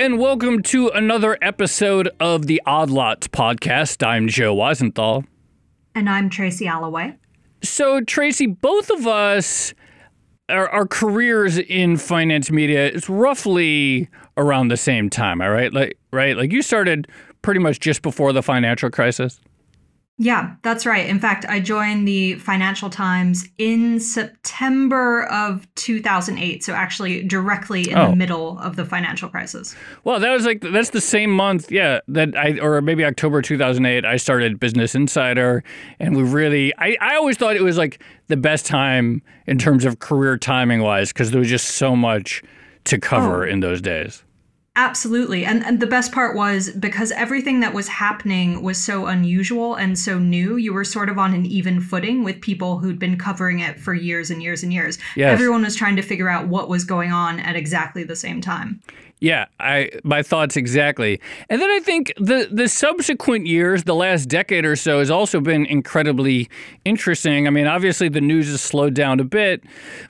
and welcome to another episode of the Odd Lots podcast. I'm Joe Weisenthal. And I'm Tracy Alloway. So, Tracy, both of us, our, our careers in finance media is roughly around the same time, all right? Like, right? Like you started pretty much just before the financial crisis. Yeah, that's right. In fact, I joined the Financial Times in September of 2008. So, actually, directly in oh. the middle of the financial crisis. Well, that was like, that's the same month, yeah, that I, or maybe October 2008, I started Business Insider. And we really, I, I always thought it was like the best time in terms of career timing wise, because there was just so much to cover oh. in those days. Absolutely. And, and the best part was because everything that was happening was so unusual and so new, you were sort of on an even footing with people who'd been covering it for years and years and years. Yes. Everyone was trying to figure out what was going on at exactly the same time. Yeah, I my thoughts exactly. And then I think the the subsequent years, the last decade or so has also been incredibly interesting. I mean, obviously the news has slowed down a bit,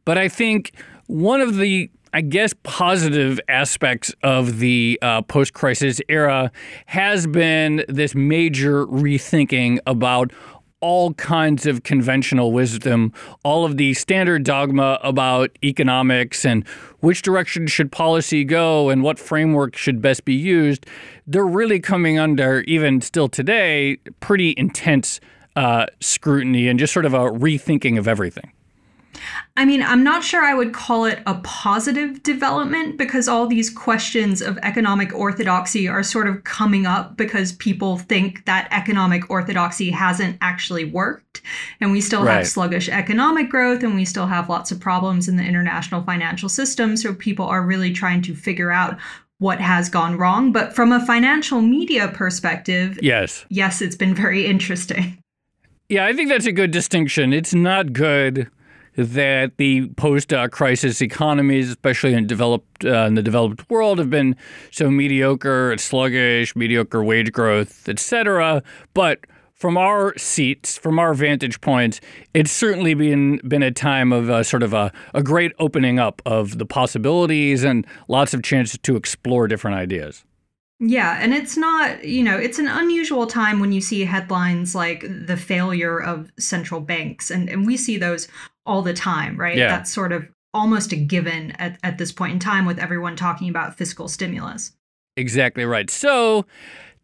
but I think one of the I guess, positive aspects of the uh, post crisis era has been this major rethinking about all kinds of conventional wisdom, all of the standard dogma about economics and which direction should policy go and what framework should best be used. They're really coming under, even still today, pretty intense uh, scrutiny and just sort of a rethinking of everything. I mean, I'm not sure I would call it a positive development because all these questions of economic orthodoxy are sort of coming up because people think that economic orthodoxy hasn't actually worked. And we still right. have sluggish economic growth and we still have lots of problems in the international financial system. So people are really trying to figure out what has gone wrong. But from a financial media perspective, yes, yes, it's been very interesting. Yeah, I think that's a good distinction. It's not good that the post-crisis economies, especially in developed uh, in the developed world, have been so mediocre, it's sluggish, mediocre wage growth, etc. But from our seats, from our vantage points, it's certainly been been a time of uh, sort of a, a great opening up of the possibilities and lots of chances to explore different ideas. Yeah, and it's not, you know, it's an unusual time when you see headlines like the failure of central banks, and, and we see those all the time, right? Yeah. That's sort of almost a given at, at this point in time with everyone talking about fiscal stimulus. Exactly right. So,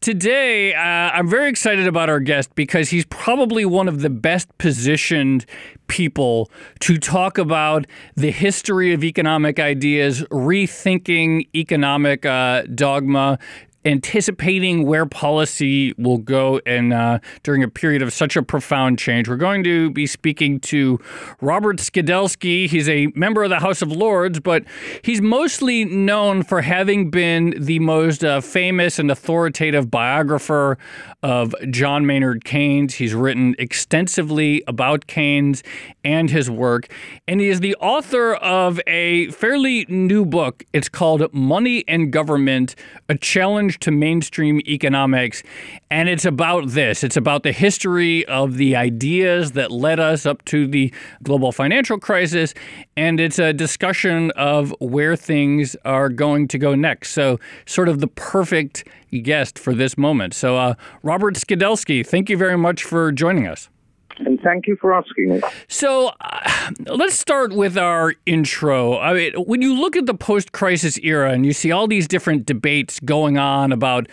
Today, uh, I'm very excited about our guest because he's probably one of the best positioned people to talk about the history of economic ideas, rethinking economic uh, dogma, anticipating where policy will go and uh, during a period of such a profound change. We're going to be speaking to Robert Skidelsky. He's a member of the House of Lords, but he's mostly known for having been the most uh, famous and authoritative biographer of John Maynard Keynes. He's written extensively about Keynes and his work, and he is the author of a fairly new book. It's called Money and Government: A Challenge to mainstream economics. And it's about this it's about the history of the ideas that led us up to the global financial crisis. And it's a discussion of where things are going to go next. So, sort of the perfect guest for this moment. So, uh, Robert Skidelsky, thank you very much for joining us. And thank you for asking me. So uh, let's start with our intro. I mean, when you look at the post crisis era and you see all these different debates going on about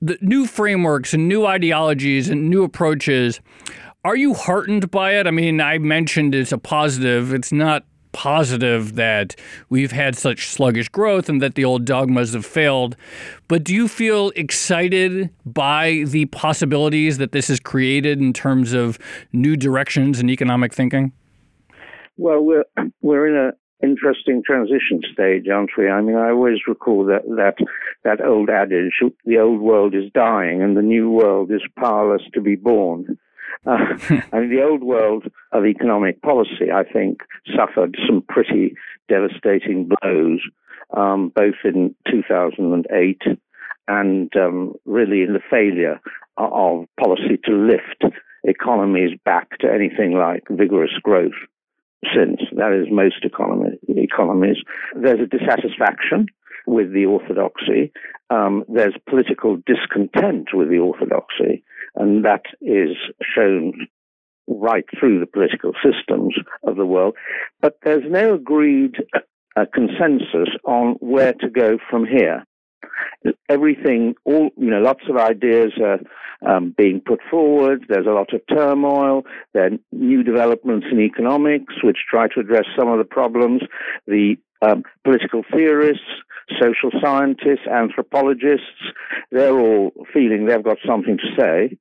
the new frameworks and new ideologies and new approaches, are you heartened by it? I mean, I mentioned it's a positive. It's not positive that we've had such sluggish growth and that the old dogmas have failed. But do you feel excited by the possibilities that this has created in terms of new directions in economic thinking? Well, we're we're in an interesting transition stage, aren't we? I mean, I always recall that that that old adage: "The old world is dying, and the new world is powerless to be born." Uh, and the old world of economic policy, I think, suffered some pretty devastating blows, um, both in 2008 and um, really in the failure of policy to lift economies back to anything like vigorous growth since. That is most economy, economies. There's a dissatisfaction with the orthodoxy. Um, there's political discontent with the orthodoxy, and that is shown right through the political systems of the world. But there's no agreed uh, consensus on where to go from here. Everything, all you know, lots of ideas are um, being put forward. There's a lot of turmoil. There are new developments in economics which try to address some of the problems. The um, political theorists, social scientists, anthropologists, they're all feeling they've got something to say.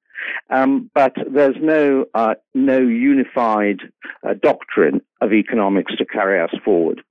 Um, but there's no uh, no unified uh, doctrine of economics to carry us forward.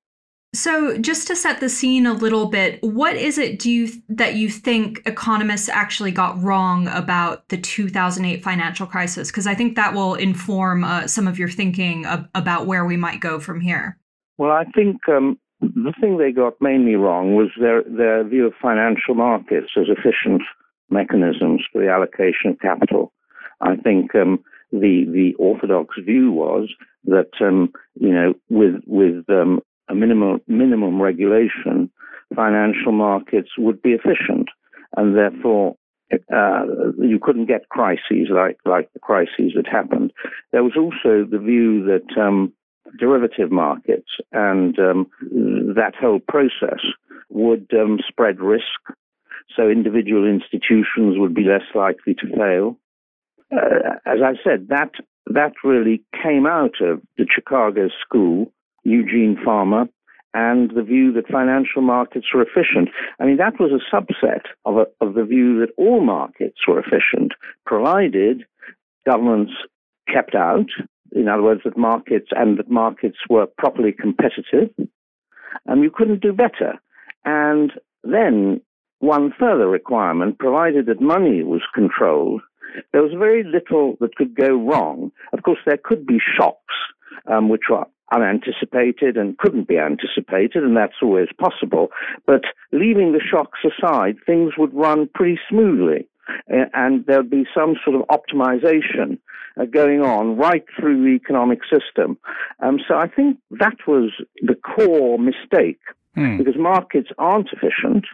So, just to set the scene a little bit, what is it do you that you think economists actually got wrong about the 2008 financial crisis? Because I think that will inform uh, some of your thinking of, about where we might go from here. Well, I think um, the thing they got mainly wrong was their their view of financial markets as efficient mechanisms for the allocation of capital. I think um, the the orthodox view was that um, you know with with um, a minimum minimum regulation, financial markets would be efficient, and therefore uh, you couldn't get crises like like the crises that happened. There was also the view that um, derivative markets and um, that whole process would um, spread risk, so individual institutions would be less likely to fail. Uh, as I said, that that really came out of the Chicago School Eugene Fama, and the view that financial markets were efficient. I mean, that was a subset of, a, of the view that all markets were efficient, provided governments kept out, in other words, that markets and that markets were properly competitive, and you couldn't do better. And then one further requirement, provided that money was controlled, there was very little that could go wrong. Of course, there could be shocks, um, which were unanticipated and couldn't be anticipated, and that's always possible. But leaving the shocks aside, things would run pretty smoothly. And there'd be some sort of optimization uh, going on right through the economic system. Um, so I think that was the core mistake hmm. because markets aren't efficient.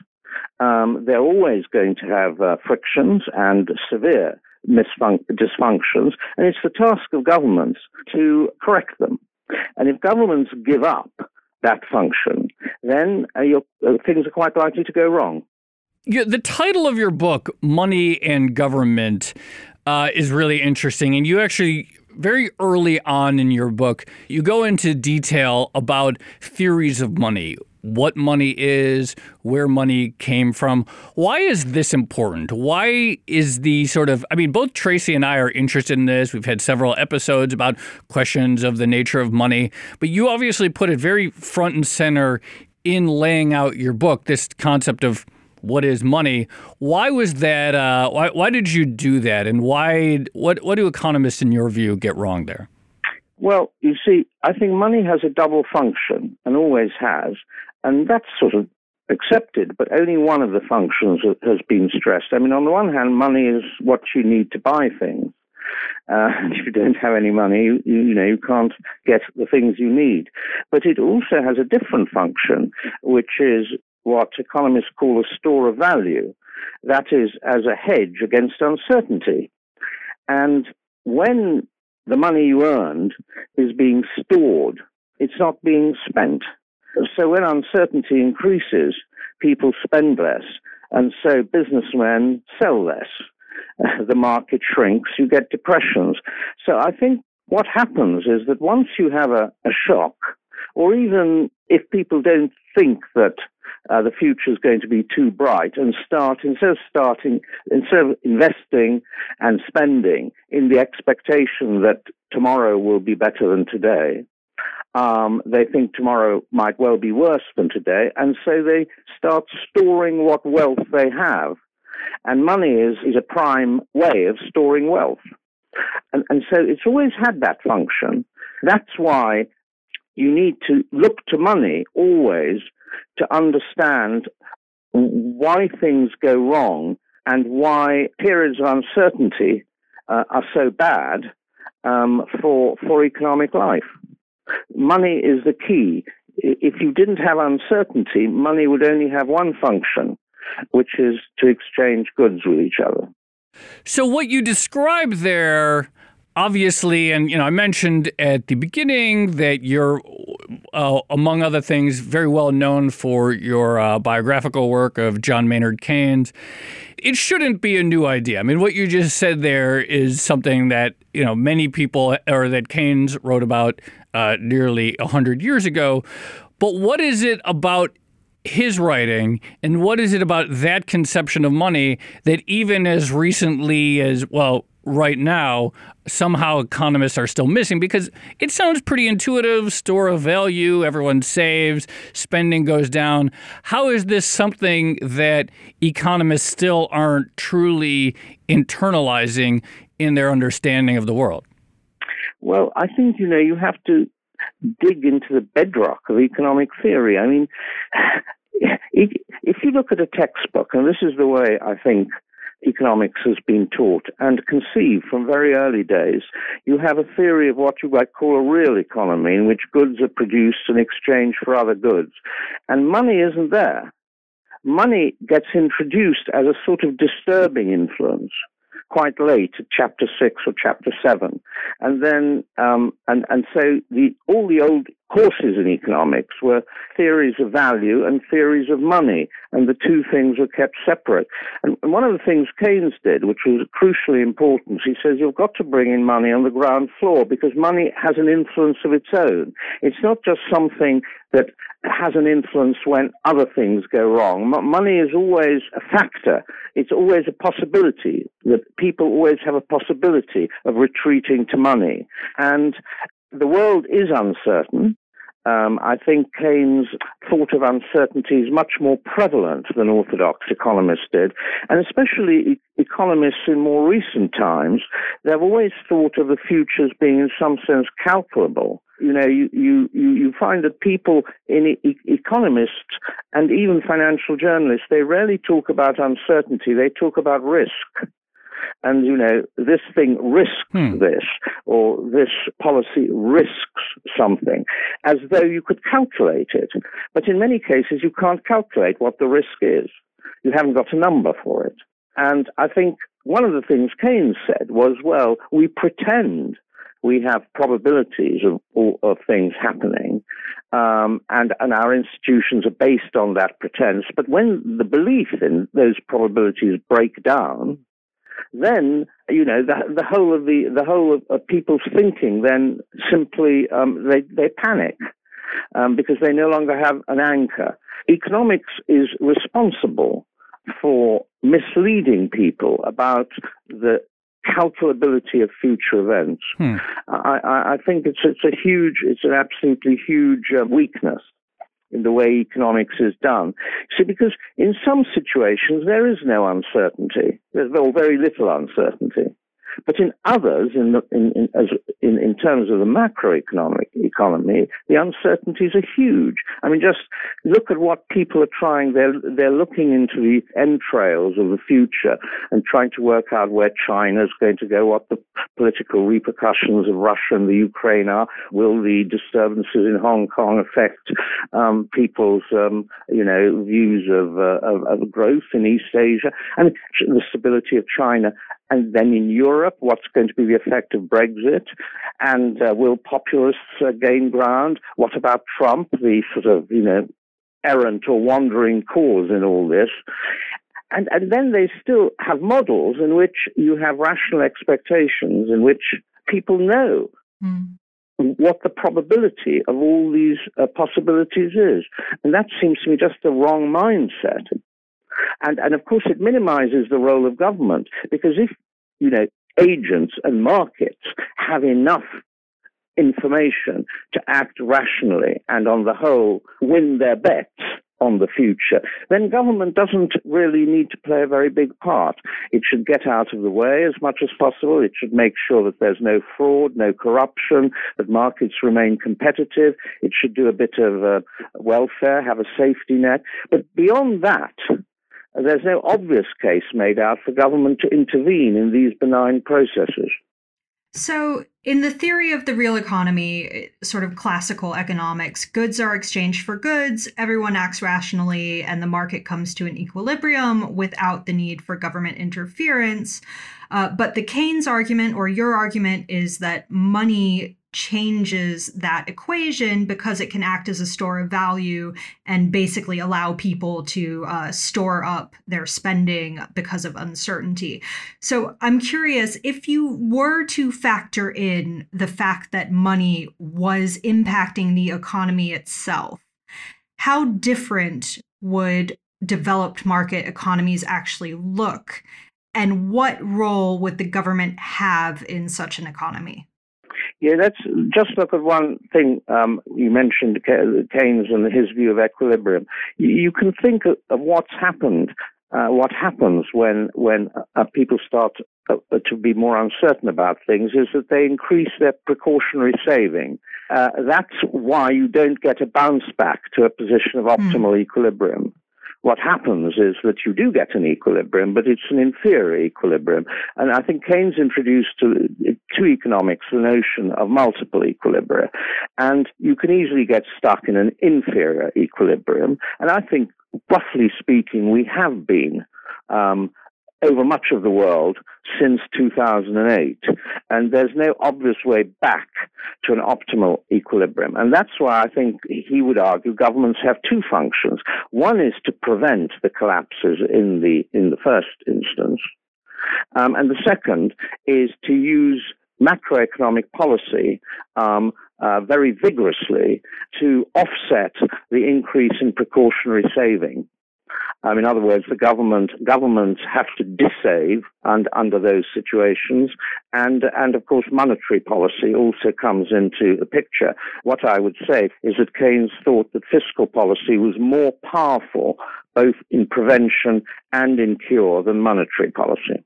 Um, they're always going to have uh, frictions and severe misfun- dysfunctions, and it's the task of governments to correct them. And if governments give up that function, then uh, uh, things are quite likely to go wrong. Yeah, the title of your book, Money and Government, uh, is really interesting. And you actually very early on in your book, you go into detail about theories of money, what money is, where money came from. Why is this important? Why is the sort of, I mean, both Tracy and I are interested in this. We've had several episodes about questions of the nature of money, but you obviously put it very front and center in laying out your book, this concept of what is money. Why was that? Uh, why, why did you do that? And why, what, what do economists, in your view, get wrong there? Well, you see, I think money has a double function and always has. And that's sort of accepted, but only one of the functions has been stressed. I mean, on the one hand, money is what you need to buy things. Uh, if you don't have any money, you, you, know, you can't get the things you need. But it also has a different function, which is what economists call a store of value. That is as a hedge against uncertainty. And when the money you earned is being stored, it's not being spent. So when uncertainty increases, people spend less, and so businessmen sell less. the market shrinks, you get depressions. So I think what happens is that once you have a, a shock, or even if people don't think that uh, the future is going to be too bright and start instead of starting instead of investing and spending in the expectation that tomorrow will be better than today um, they think tomorrow might well be worse than today, and so they start storing what wealth they have. And money is, is a prime way of storing wealth. And, and so it's always had that function. That's why you need to look to money always to understand why things go wrong and why periods of uncertainty uh, are so bad um, for, for economic life money is the key. if you didn't have uncertainty, money would only have one function, which is to exchange goods with each other. So, what you described there obviously, and you know, I mentioned at the beginning that you're, uh, among other things, very well known for your uh, biographical work of John Maynard Keynes. It shouldn't be a new idea. I mean, what you just said there is something that you know many people, or that Keynes wrote about uh, nearly hundred years ago. But what is it about his writing and what is it about that conception of money that even as recently as well right now somehow economists are still missing because it sounds pretty intuitive store of value everyone saves spending goes down. How is this something that economists still aren't truly internalizing in their understanding of the world? Well i think you know you have to dig into the bedrock of economic theory. I mean if you look at a textbook and this is the way i think economics has been taught and conceived from very early days. You have a theory of what you might call a real economy in which goods are produced and exchanged for other goods. And money isn't there. Money gets introduced as a sort of disturbing influence quite late, at chapter six or chapter seven, and then um, and and so the all the old courses in economics were theories of value and theories of money, and the two things were kept separate. And, one of the things Keynes did, which was crucially important, he says you've got to bring in money on the ground floor because money has an influence of its own. It's not just something that has an influence when other things go wrong. Money is always a factor. It's always a possibility that people always have a possibility of retreating to money. And the world is uncertain. Um, I think Keynes thought of uncertainty as much more prevalent than orthodox economists did, and especially economists in more recent times, they've always thought of the future as being in some sense calculable. You know, you, you, you find that people in e- economists and even financial journalists, they rarely talk about uncertainty, they talk about risk and you know this thing risks hmm. this or this policy risks something as though you could calculate it but in many cases you can't calculate what the risk is you haven't got a number for it and i think one of the things keynes said was well we pretend we have probabilities of, of things happening, um, and, and our institutions are based on that pretense. But when the belief in those probabilities break down, then you know the, the whole of the the whole of, of people's thinking then simply um, they they panic um, because they no longer have an anchor. Economics is responsible for misleading people about the calculability of future events. Hmm. I, I, I, think it's it's a huge, it's an absolutely huge uh, weakness in the way economics is done. See, because in some situations there is no uncertainty. There's very little uncertainty. But in others, in, the, in, in, as, in, in terms of the macroeconomic economy, the uncertainties are huge. I mean, just look at what people are trying. They're, they're looking into the entrails of the future and trying to work out where China is going to go, what the political repercussions of Russia and the Ukraine are. Will the disturbances in Hong Kong affect um, people's, um, you know, views of, uh, of, of growth in East Asia and the stability of China? And then in Europe, what's going to be the effect of Brexit? And uh, will populists uh, gain ground? What about Trump, the sort of, you know, errant or wandering cause in all this? And, and then they still have models in which you have rational expectations, in which people know mm. what the probability of all these uh, possibilities is. And that seems to me just the wrong mindset. And, and of course, it minimizes the role of government because if, you know, agents and markets have enough information to act rationally and on the whole win their bets, on the future, then government doesn't really need to play a very big part. It should get out of the way as much as possible. It should make sure that there's no fraud, no corruption, that markets remain competitive. It should do a bit of uh, welfare, have a safety net. But beyond that, there's no obvious case made out for government to intervene in these benign processes. So, in the theory of the real economy, sort of classical economics, goods are exchanged for goods, everyone acts rationally, and the market comes to an equilibrium without the need for government interference. Uh, but the Keynes argument, or your argument, is that money changes that equation because it can act as a store of value and basically allow people to uh, store up their spending because of uncertainty. So I'm curious if you were to factor in the fact that money was impacting the economy itself, how different would developed market economies actually look? And what role would the government have in such an economy? Yeah, let's just look at one thing. Um, you mentioned Keynes and his view of equilibrium. You, can think of, what's happened, uh, what happens when when uh, people start uh, to be more uncertain about things is that they increase their precautionary saving. Uh, that's why you don't get a bounce back to a position of optimal mm. equilibrium what happens is that you do get an equilibrium, but it's an inferior equilibrium. And I think Keynes introduced to, to economics the notion of multiple equilibria. And you can easily get stuck in an inferior equilibrium. And I think, roughly speaking, we have been. Um, over much of the world since 2008. And there's no obvious way back to an optimal equilibrium. And that's why I think he would argue governments have two functions. One is to prevent the collapses in the, in the first instance. Um, and the second is to use macroeconomic policy um, uh, very vigorously to offset the increase in precautionary saving. Um, in other words, the government governments have to dissave and, under those situations, and and of course monetary policy also comes into the picture. What I would say is that Keynes thought that fiscal policy was more powerful both in prevention and in cure than monetary policy.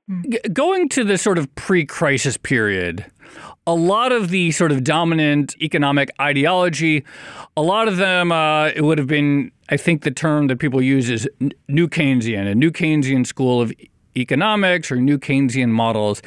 Going to the sort of pre-crisis period, a lot of the sort of dominant economic ideology, a lot of them, uh, it would have been, I think the term that people use is new Keynesian, a new Keynesian school of economics or new Keynesian models.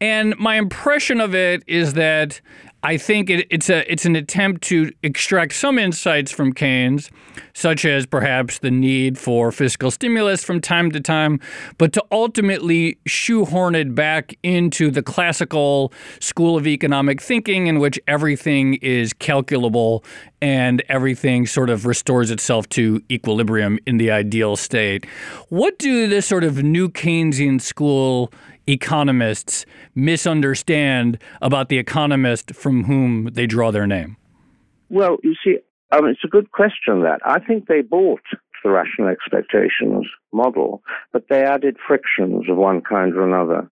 And my impression of it is that I think it, it's a it's an attempt to extract some insights from Keynes, such as perhaps the need for fiscal stimulus from time to time, but to ultimately shoehorn it back into the classical school of economic thinking, in which everything is calculable and everything sort of restores itself to equilibrium in the ideal state. What do this sort of new Keynesian school economists misunderstand about the economist from whom they draw their name? Well, you see, um, it's a good question that. I think they bought the rational expectations model, but they added frictions of one kind or another.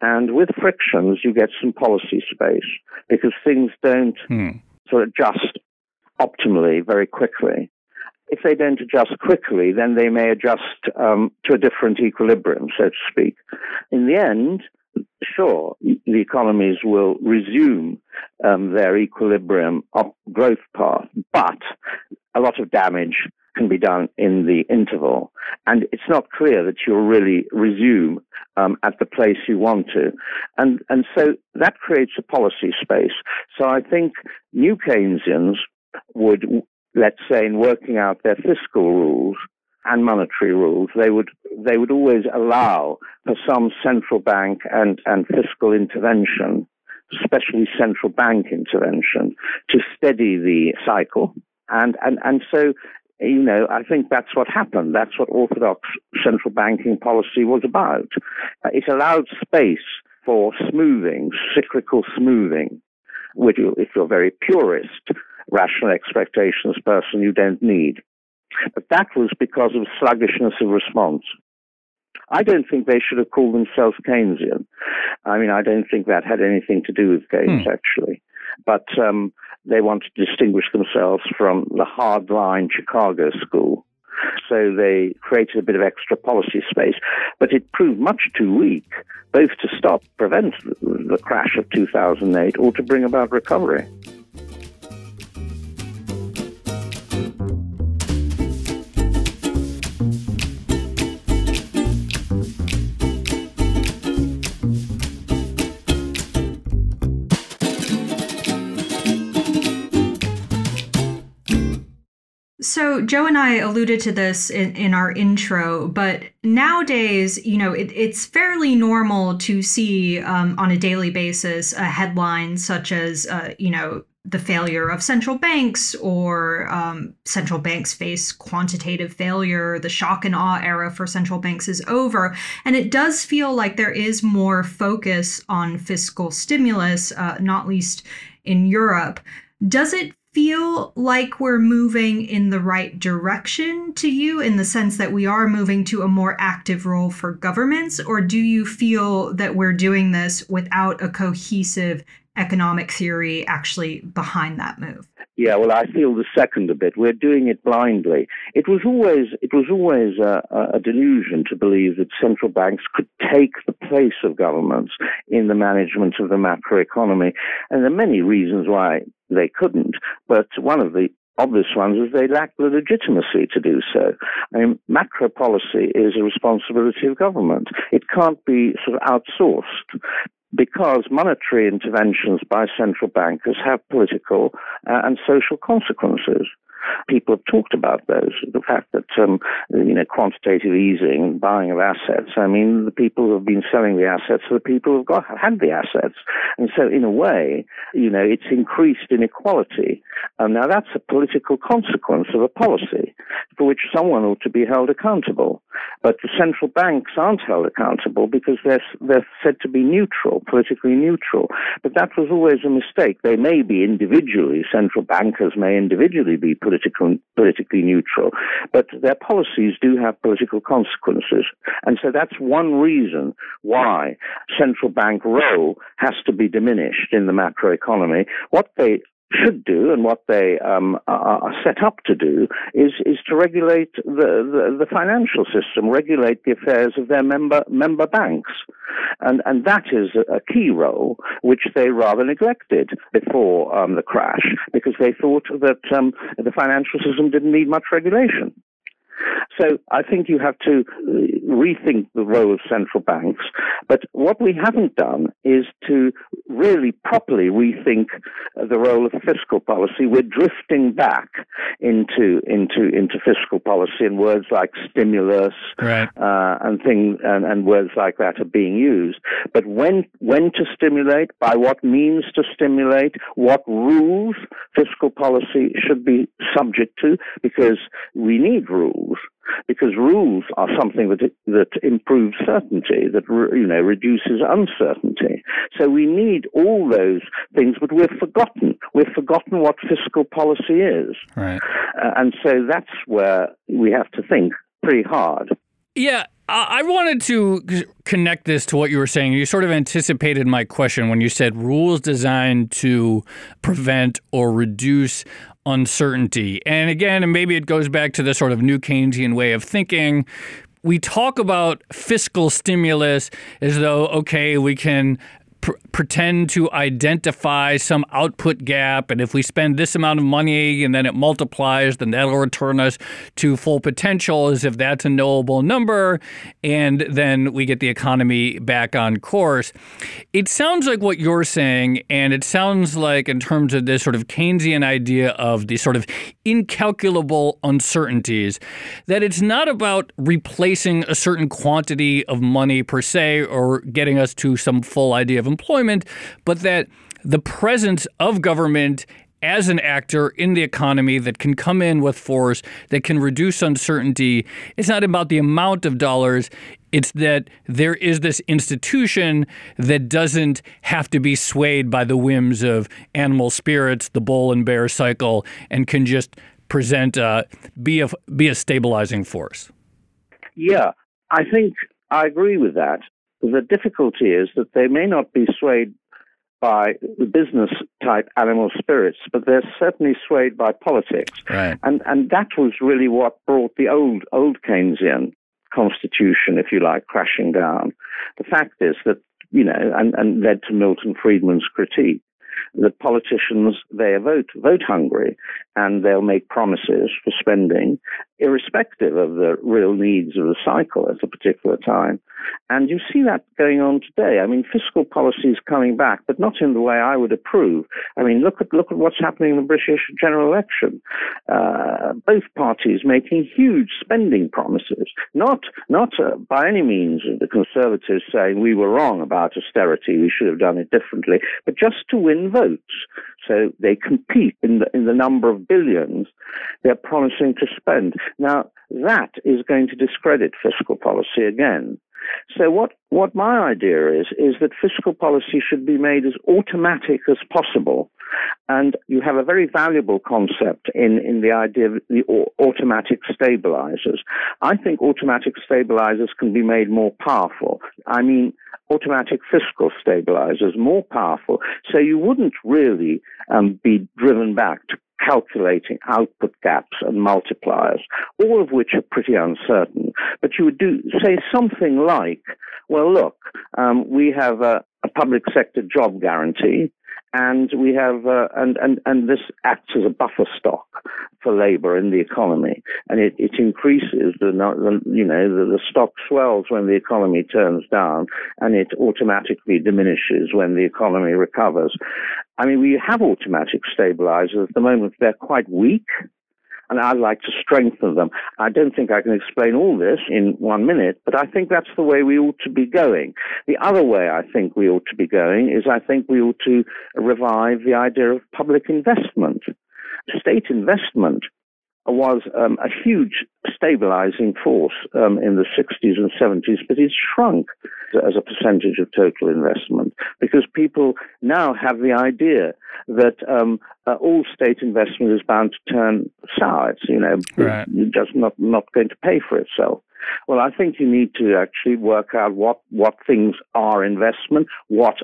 And with frictions, you get some policy space because things don't hmm. sort of adjust optimally very quickly if they don't adjust quickly, then they may adjust um, to a different equilibrium, so to speak. In the end, sure, the economies will resume um, their equilibrium up growth path, but a lot of damage can be done in the interval. And it's not clear that you'll really resume um, at the place you want to. And, and so that creates a policy space. So I think new Keynesians would let's say, in working out their fiscal rules and monetary rules, they would they would always allow for some central bank and, and fiscal intervention, especially central bank intervention, to steady the cycle. And and and so you know, I think that's what happened. That's what orthodox central banking policy was about. Uh, it allowed space for smoothing, cyclical smoothing, which, if you're very purist, rational expectations person you don't need. But that was because of sluggishness of response. I don't think they should have called themselves Keynesian. I mean, I don't think that had anything to do with Keynes, hmm. actually. But um, they wanted to distinguish themselves from the hardline Chicago school. So they created a bit of extra policy space. But it proved much too weak, both to stop, prevent the crash of 2008 or to bring about recovery. So, Joe and I alluded to this in, in our intro, but nowadays, you know, it, it's fairly normal to see um, on a daily basis a headline such as, uh, you know, the failure of central banks or um, central banks face quantitative failure. The shock and awe era for central banks is over. And it does feel like there is more focus on fiscal stimulus, uh, not least in Europe. Does it feel like we're moving in the right direction to you in the sense that we are moving to a more active role for governments? Or do you feel that we're doing this without a cohesive economic theory actually behind that move? Yeah, well, I feel the second a bit. We're doing it blindly. It was always it was always a, a, delusion to believe that central banks could take the place of governments in the management of the macroeconomy, and there are many reasons why they couldn't. But one of the obvious ones is they lack the legitimacy to do so. I mean, macro policy is a responsibility of government. It can't be sort of outsourced because monetary interventions by central bankers have political uh, and social consequences people have talked about those. The fact that um, you know quantitative easing, buying of assets. I mean, the people who have been selling the assets are the people who've got had the assets, and so in a way, you know, it's increased inequality. And now that's a political consequence of a policy for which someone ought to be held accountable. But the central banks aren't held accountable because they're they're said to be neutral, politically neutral. But that was always a mistake. They may be individually central bankers may individually be political, politically neutral, but their policies do have political consequences. And so that's one reason why central bank role has to be diminished in the macroeconomy. What they should do and what they um, are set up to do is is to regulate the, the, the, financial system, regulate the affairs of their member member banks, and and that is a key role which they rather neglected before um, the crash because they thought that um, the financial system didn't need much regulation. So I think you have to uh, rethink the role of central banks. But what we haven't done is to really properly rethink the role of fiscal policy. We're drifting back into into into fiscal policy, and words like stimulus right. uh, and things and, and words like that are being used. But when when to stimulate, by what means to stimulate, what rules fiscal policy should be subject to, because we need rules rules because rules are something that that improves certainty, that you know reduces uncertainty. So we need all those things, but we've forgotten. We've forgotten what fiscal policy is, right. uh, and so that's where we have to think pretty hard. Yeah, I wanted to connect this to what you were saying. You sort of anticipated my question when you said rules designed to prevent or reduce uncertainty. And again, and maybe it goes back to the sort of new Keynesian way of thinking. We talk about fiscal stimulus as though, okay, we can pretend to identify some output gap. And if we spend this amount of money and then it multiplies, then that'll return us to full potential as if that's a knowable number. And then we get the economy back on course. It sounds like what you're saying, and it sounds like, in terms of this sort of Keynesian idea of the sort of incalculable uncertainties, that it's not about replacing a certain quantity of money per se or getting us to some full idea of employment, but that the presence of government as an actor in the economy that can come in with force, that can reduce uncertainty. It's not about the amount of dollars, it's that there is this institution that doesn't have to be swayed by the whims of animal spirits, the bull and bear cycle, and can just present, uh, be, a, be a stabilizing force. Yeah, I think I agree with that. The difficulty is that they may not be swayed by the business type animal spirits, but they're certainly swayed by politics. Right. And and that was really what brought the old old Keynesian constitution, if you like, crashing down. The fact is that, you know, and, and led to Milton Friedman's critique that politicians they are vote vote hungry and they'll make promises for spending irrespective of the real needs of the cycle at a particular time. And you see that going on today. I mean, fiscal policy is coming back, but not in the way I would approve. I mean, look at look at what's happening in the British general election. Uh, both parties making huge spending promises, not not uh, by any means the Conservatives saying we were wrong about austerity, we should have done it differently, but just to win votes. So they compete in the in the number of billions they're promising to spend. Now, that is going to discredit fiscal policy again. So what, what my idea is, is that fiscal policy should be made as automatic as possible. And you have a very valuable concept in, in the idea of the automatic stabilizers. I think automatic stabilizers can be made more powerful. I mean, automatic fiscal stabilizers more powerful. So you wouldn't really um, be driven back to calculating output gaps and multipliers, all of which are pretty uncertain. But you would do say something like, well, look, um, we have a, a public sector job guarantee and we have uh, and, and and this acts as a buffer stock for labor in the economy. And it, it increases the, the you know the, the stock swells when the economy turns down and it automatically diminishes when the economy recovers. I mean we have automatic stabilizers. At the moment they're quite weak and I'd like to strengthen them. I don't think I can explain all this in one minute, but I think that's the way we ought to be going. The other way I think we ought to be going is I think we ought to revive the idea of public investment. State investment was um, a huge stabilizing force um, in the 60s and 70s, but it's shrunk as a percentage of total investment because people now have the idea that um, uh, all state investment is bound to turn sour. It's, you know, right. just not, not going to pay for itself. Well, I think you need to actually work out what, what things are investment, what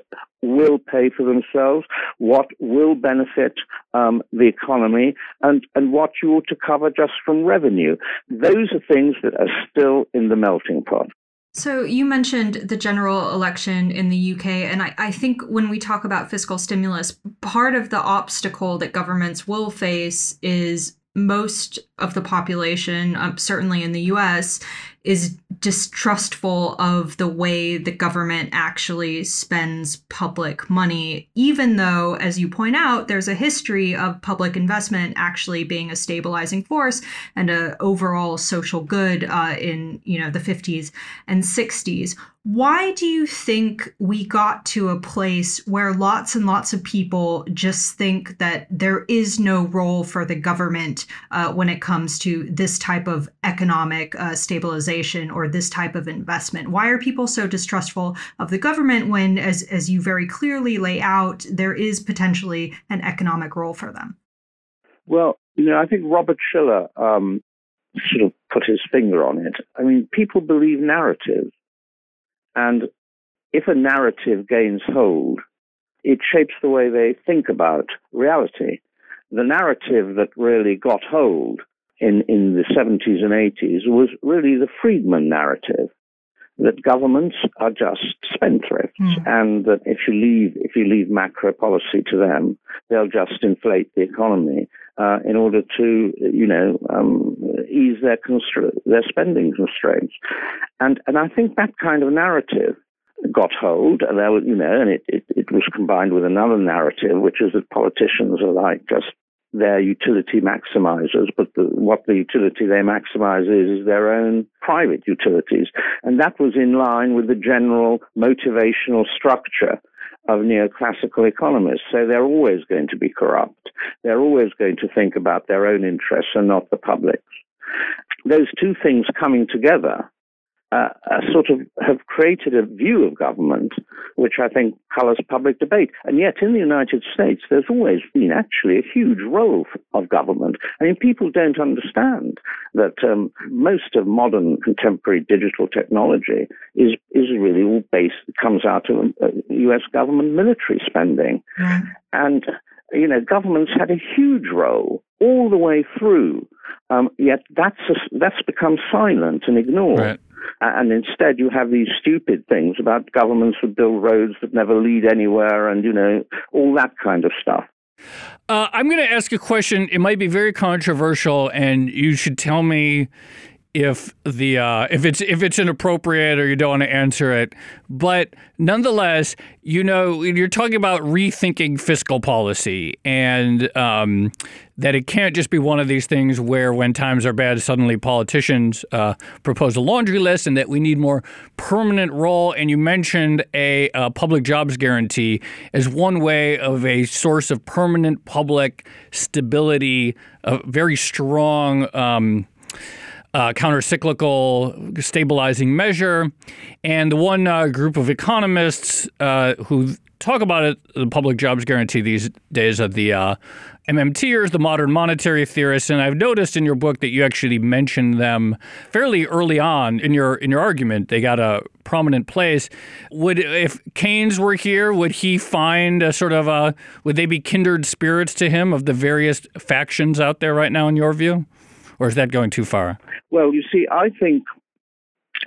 will pay for themselves, what will benefit um, the economy, and, and what you ought to cover just from revenue. Those are things that are still in the melting pot. So, you mentioned the general election in the UK, and I, I, think when we talk about fiscal stimulus, part of the obstacle that governments will face is most of the population, um, certainly in the US, is distrustful of the way the government actually spends public money, even though, as you point out, there's a history of public investment actually being a stabilizing force and a overall social good uh, in you know the 50s and 60s. Why do you think we got to a place where lots and lots of people just think that there is no role for the government uh, when it comes to this type of economic uh, stabilization or this type of investment? Why are people so distrustful of the government when, as, as you very clearly lay out, there is potentially an economic role for them? Well, you know, I think Robert Shiller um, sort of put his finger on it. I mean, people believe narratives and if a narrative gains hold, it shapes the way they think about reality. The narrative that really got hold in, in the 70s and 80s was really the Friedman narrative that governments are just spendthrifts mm. and that if you leave if you leave macro policy to them they'll just inflate the economy uh, in order to you know um, ease their constra- their spending constraints and and I think that kind of narrative got hold and there was you know and it, it, it was combined with another narrative which is that politicians are like just their utility maximizers, but the, what the utility they maximize is, is their own private utilities. And that was in line with the general motivational structure of neoclassical economists. So they're always going to be corrupt. They're always going to think about their own interests and not the public's. Those two things coming together uh, uh, sort of have created a view of government which I think colors public debate. And yet, in the United States, there's always been actually a huge role of government. I mean, people don't understand that um, most of modern contemporary digital technology is is really all based comes out of uh, U.S. government military spending, mm. and you know, governments had a huge role all the way through. Um, yet that's a, that's become silent and ignored. Right. And instead, you have these stupid things about governments would build roads that never lead anywhere, and you know all that kind of stuff. Uh, I'm going to ask a question. It might be very controversial, and you should tell me if the uh, if it's if it's inappropriate or you don't want to answer it. But nonetheless, you know, you're talking about rethinking fiscal policy and um, that it can't just be one of these things where when times are bad, suddenly politicians uh, propose a laundry list, and that we need more permanent role. And you mentioned a, a public jobs guarantee as one way of a source of permanent public stability, a very strong. Um, uh, countercyclical stabilizing measure. And the one uh, group of economists uh, who talk about it, the public jobs guarantee these days, are the uh, MMTers, the modern monetary theorists. And I've noticed in your book that you actually mentioned them fairly early on in your in your argument. They got a prominent place. Would if Keynes were here, would he find a sort of a would they be kindred spirits to him of the various factions out there right now in your view? Or is that going too far? Well, you see, I think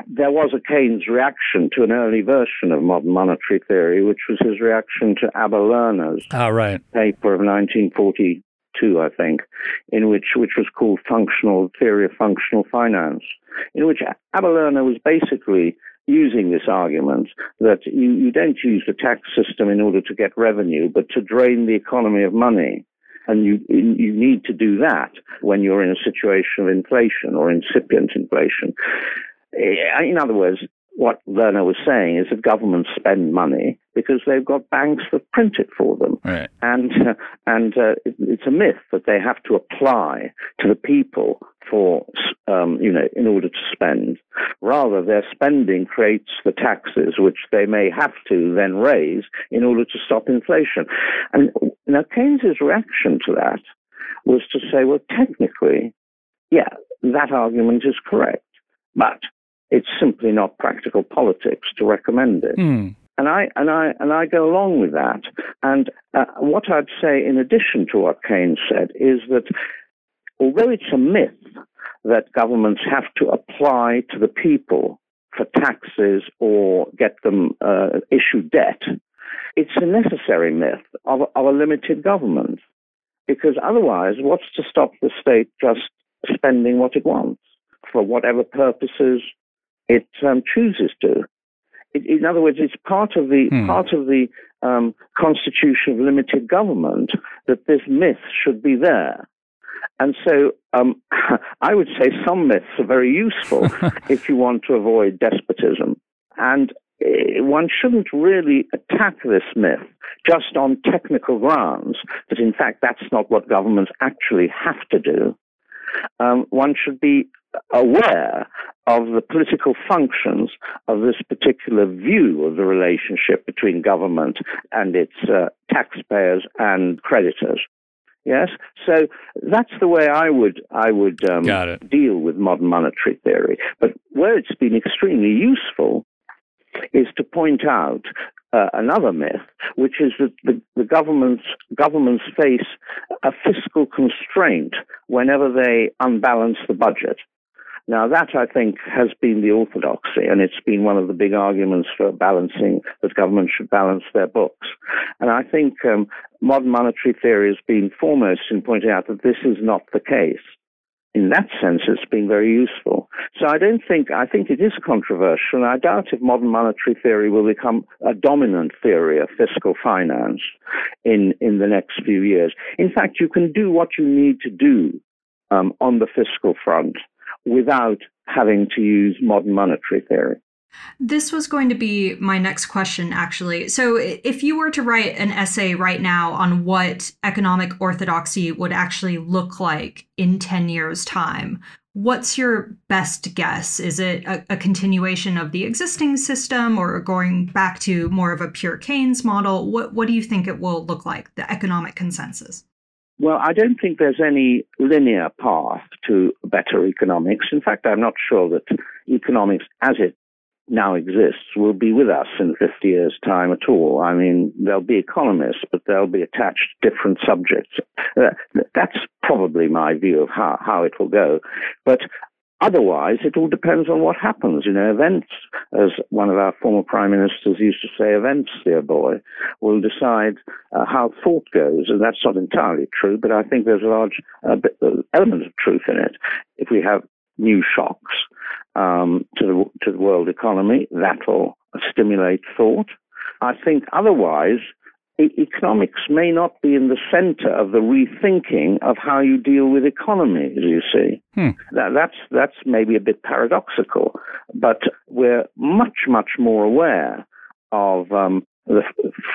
there was a Keynes reaction to an early version of modern monetary theory, which was his reaction to Abba Lerner's oh, ah, right. paper of 1942, I think, in which which was called Functional Theory of Functional Finance, in which Abba Lerner was basically using this argument that you, you don't use the tax system in order to get revenue, but to drain the economy of money. And you, you need to do that when you're in a situation of inflation or incipient inflation. Eh, in other words, what Lerner was saying is that governments spend money because they've got banks that print it for them, right. and uh, and uh, it, it's a myth that they have to apply to the people for um, you know in order to spend. Rather, their spending creates the taxes which they may have to then raise in order to stop inflation. And now Keynes's reaction to that was to say, well, technically, yeah, that argument is correct, but it's simply not practical politics to recommend it. Mm. And I and I and I go along with that. And uh, what I'd say, in addition to what Keynes said, is that although it's a myth that governments have to apply to the people for taxes or get them uh, issue debt, it's a necessary myth of, of a limited government. Because otherwise, what's to stop the state just spending what it wants for whatever purposes it um, chooses to. It, in other words, it's part of the hmm. part of the um, constitution of limited government that this myth should be there. And so um, I would say some myths are very useful if you want to avoid despotism. And one shouldn't really attack this myth just on technical grounds that, in fact, that's not what governments actually have to do. Um, one should be aware of the political functions of this particular view of the relationship between government and its uh, taxpayers and creditors. Yes, so that's the way I would I would um, deal with modern monetary theory. But where it's been extremely useful is to point out uh, another myth, which is that the, the governments governments face a fiscal constraint whenever they unbalance the budget. Now, that I think has been the orthodoxy, and it's been one of the big arguments for balancing that governments should balance their books. And I think um, modern monetary theory has been foremost in pointing out that this is not the case. In that sense, it's been very useful. So I don't think, I think it is controversial, and I doubt if modern monetary theory will become a dominant theory of fiscal finance in, in the next few years. In fact, you can do what you need to do um, on the fiscal front without having to use modern monetary theory. This was going to be my next question, actually. So, if you were to write an essay right now on what economic orthodoxy would actually look like in 10 years' time, what's your best guess? Is it a, a continuation of the existing system or going back to more of a pure Keynes model? What, what do you think it will look like, the economic consensus? Well, I don't think there's any linear path to better economics. In fact, I'm not sure that economics as it now exists will be with us in 50 years' time at all. I mean, they'll be economists, but they'll be attached to different subjects. Uh, that's probably my view of how, how it will go. But Otherwise, it all depends on what happens. You know, events, as one of our former prime ministers used to say, events, dear boy, will decide uh, how thought goes. And that's not entirely true, but I think there's a large uh, element of truth in it. If we have new shocks um, to, the, to the world economy, that will stimulate thought. I think otherwise, economics may not be in the center of the rethinking of how you deal with economies, you see. Hmm. That, that's, that's maybe a bit paradoxical, but we're much, much more aware of um, the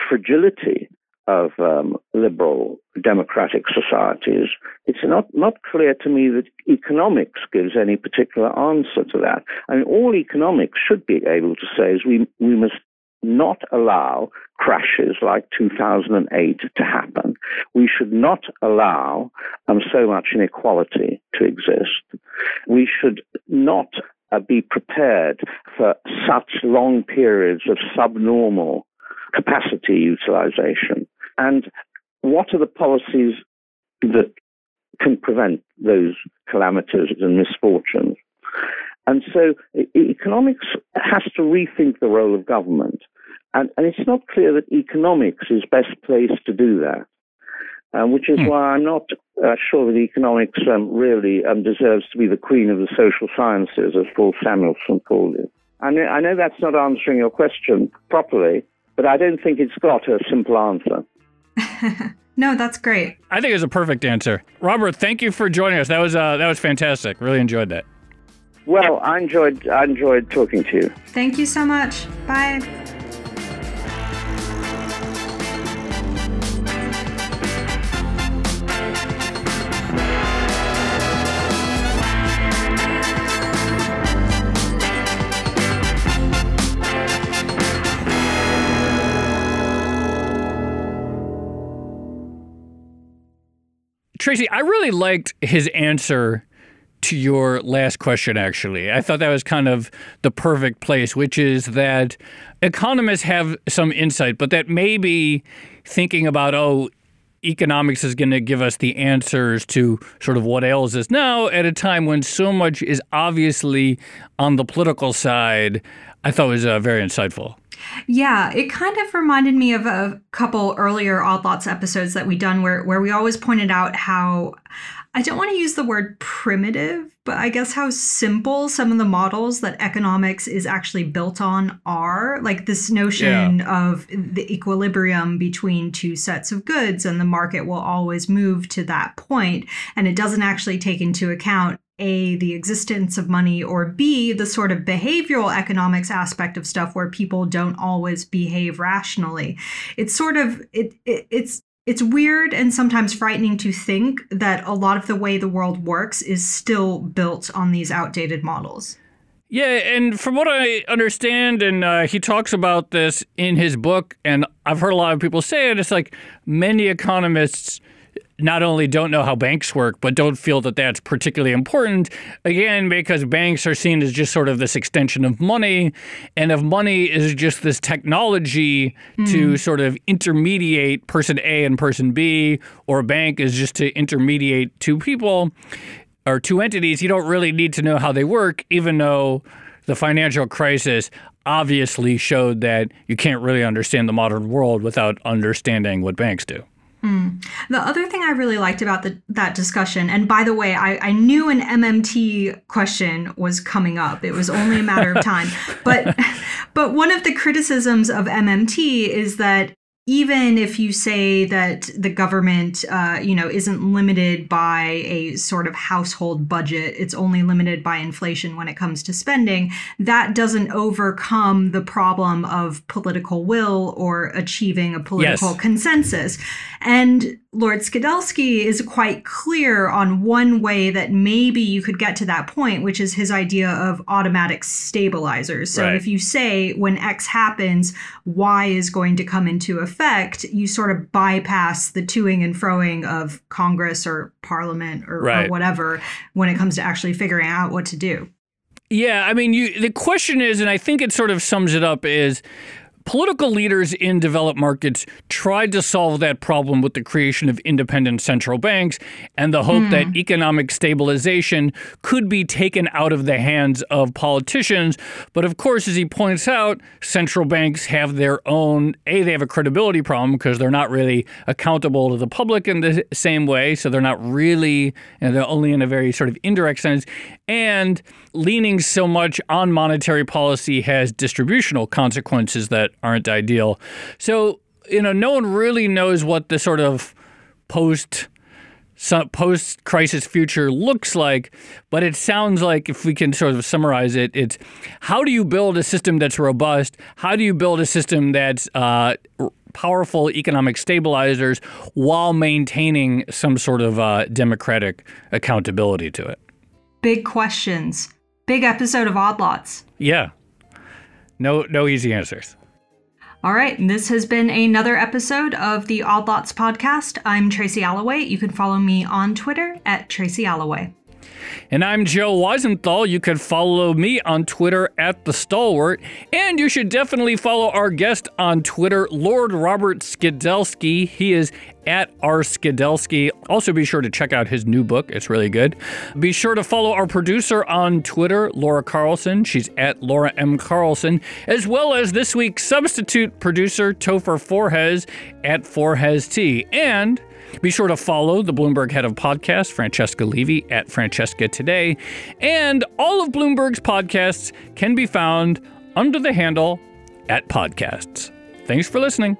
fragility of um, liberal democratic societies. It's not, not clear to me that economics gives any particular answer to that. I mean, all economics should be able to say is we, we must not allow crashes like 2008 to happen. We should not allow um, so much inequality to exist. We should not uh, be prepared for such long periods of subnormal capacity utilization. And what are the policies that can prevent those calamities and misfortunes? And so economics has to rethink the role of government. And, and it's not clear that economics is best placed to do that, um, which is hmm. why I'm not uh, sure that economics um, really um, deserves to be the queen of the social sciences, as Paul Samuelson called it. I know, I know that's not answering your question properly, but I don't think it's got a simple answer. no, that's great. I think it's a perfect answer. Robert, thank you for joining us. That was uh, that was fantastic. Really enjoyed that. Well, I enjoyed I enjoyed talking to you. Thank you so much. Bye. Tracy, I really liked his answer to your last question, actually. I thought that was kind of the perfect place, which is that economists have some insight, but that maybe thinking about, oh, economics is going to give us the answers to sort of what ails us now at a time when so much is obviously on the political side, I thought was uh, very insightful. Yeah, it kind of reminded me of a couple earlier Odd Lots episodes that we done where where we always pointed out how I don't want to use the word primitive, but I guess how simple some of the models that economics is actually built on are. Like this notion yeah. of the equilibrium between two sets of goods, and the market will always move to that point, and it doesn't actually take into account a, the existence of money, or B, the sort of behavioral economics aspect of stuff where people don't always behave rationally. It's sort of, it, it it's, it's weird and sometimes frightening to think that a lot of the way the world works is still built on these outdated models. Yeah, and from what I understand, and uh, he talks about this in his book, and I've heard a lot of people say it, it's like many economists not only don't know how banks work, but don't feel that that's particularly important. Again, because banks are seen as just sort of this extension of money. And if money is just this technology mm. to hmm. sort of intermediate person A and person B, or a bank is just to intermediate two people or two entities, you don't really need to know how they work, even though the financial crisis obviously showed that you can't really understand the modern world without understanding what banks do. Mm. The other thing I really liked about the, that discussion, and by the way, I, I knew an MMT question was coming up. It was only a matter of time. but but one of the criticisms of MMT is that even if you say that the government, uh, you know, isn't limited by a sort of household budget, it's only limited by inflation when it comes to spending. That doesn't overcome the problem of political will or achieving a political yes. consensus. And Lord Skidelsky is quite clear on one way that maybe you could get to that point, which is his idea of automatic stabilizers. So right. if you say when X happens, Y is going to come into effect, you sort of bypass the toing and froing of Congress or Parliament or, right. or whatever when it comes to actually figuring out what to do. Yeah, I mean, you. The question is, and I think it sort of sums it up: is Political leaders in developed markets tried to solve that problem with the creation of independent central banks and the hope mm. that economic stabilization could be taken out of the hands of politicians. But of course, as he points out, central banks have their own, A, they have a credibility problem because they're not really accountable to the public in the same way. So they're not really, and they're only in a very sort of indirect sense. And leaning so much on monetary policy has distributional consequences that aren't ideal. So, you know, no one really knows what the sort of post post crisis future looks like, but it sounds like if we can sort of summarize it, it's how do you build a system that's robust? How do you build a system that's uh, powerful economic stabilizers while maintaining some sort of uh, democratic accountability to it? Big questions. Big episode of Odd Lots. Yeah. No, no easy answers. All right, this has been another episode of the Odd Lots podcast. I'm Tracy Alloway. You can follow me on Twitter at Tracy Alloway. And I'm Joe Weisenthal. You can follow me on Twitter at The Stalwart. And you should definitely follow our guest on Twitter, Lord Robert Skidelsky. He is at R. Skidelsky. Also, be sure to check out his new book. It's really good. Be sure to follow our producer on Twitter, Laura Carlson. She's at Laura M. Carlson, as well as this week's substitute producer, Topher Forhecz, at Forhecz T. And be sure to follow the Bloomberg head of podcast, Francesca Levy, at Francesca Today. And all of Bloomberg's podcasts can be found under the handle at podcasts. Thanks for listening.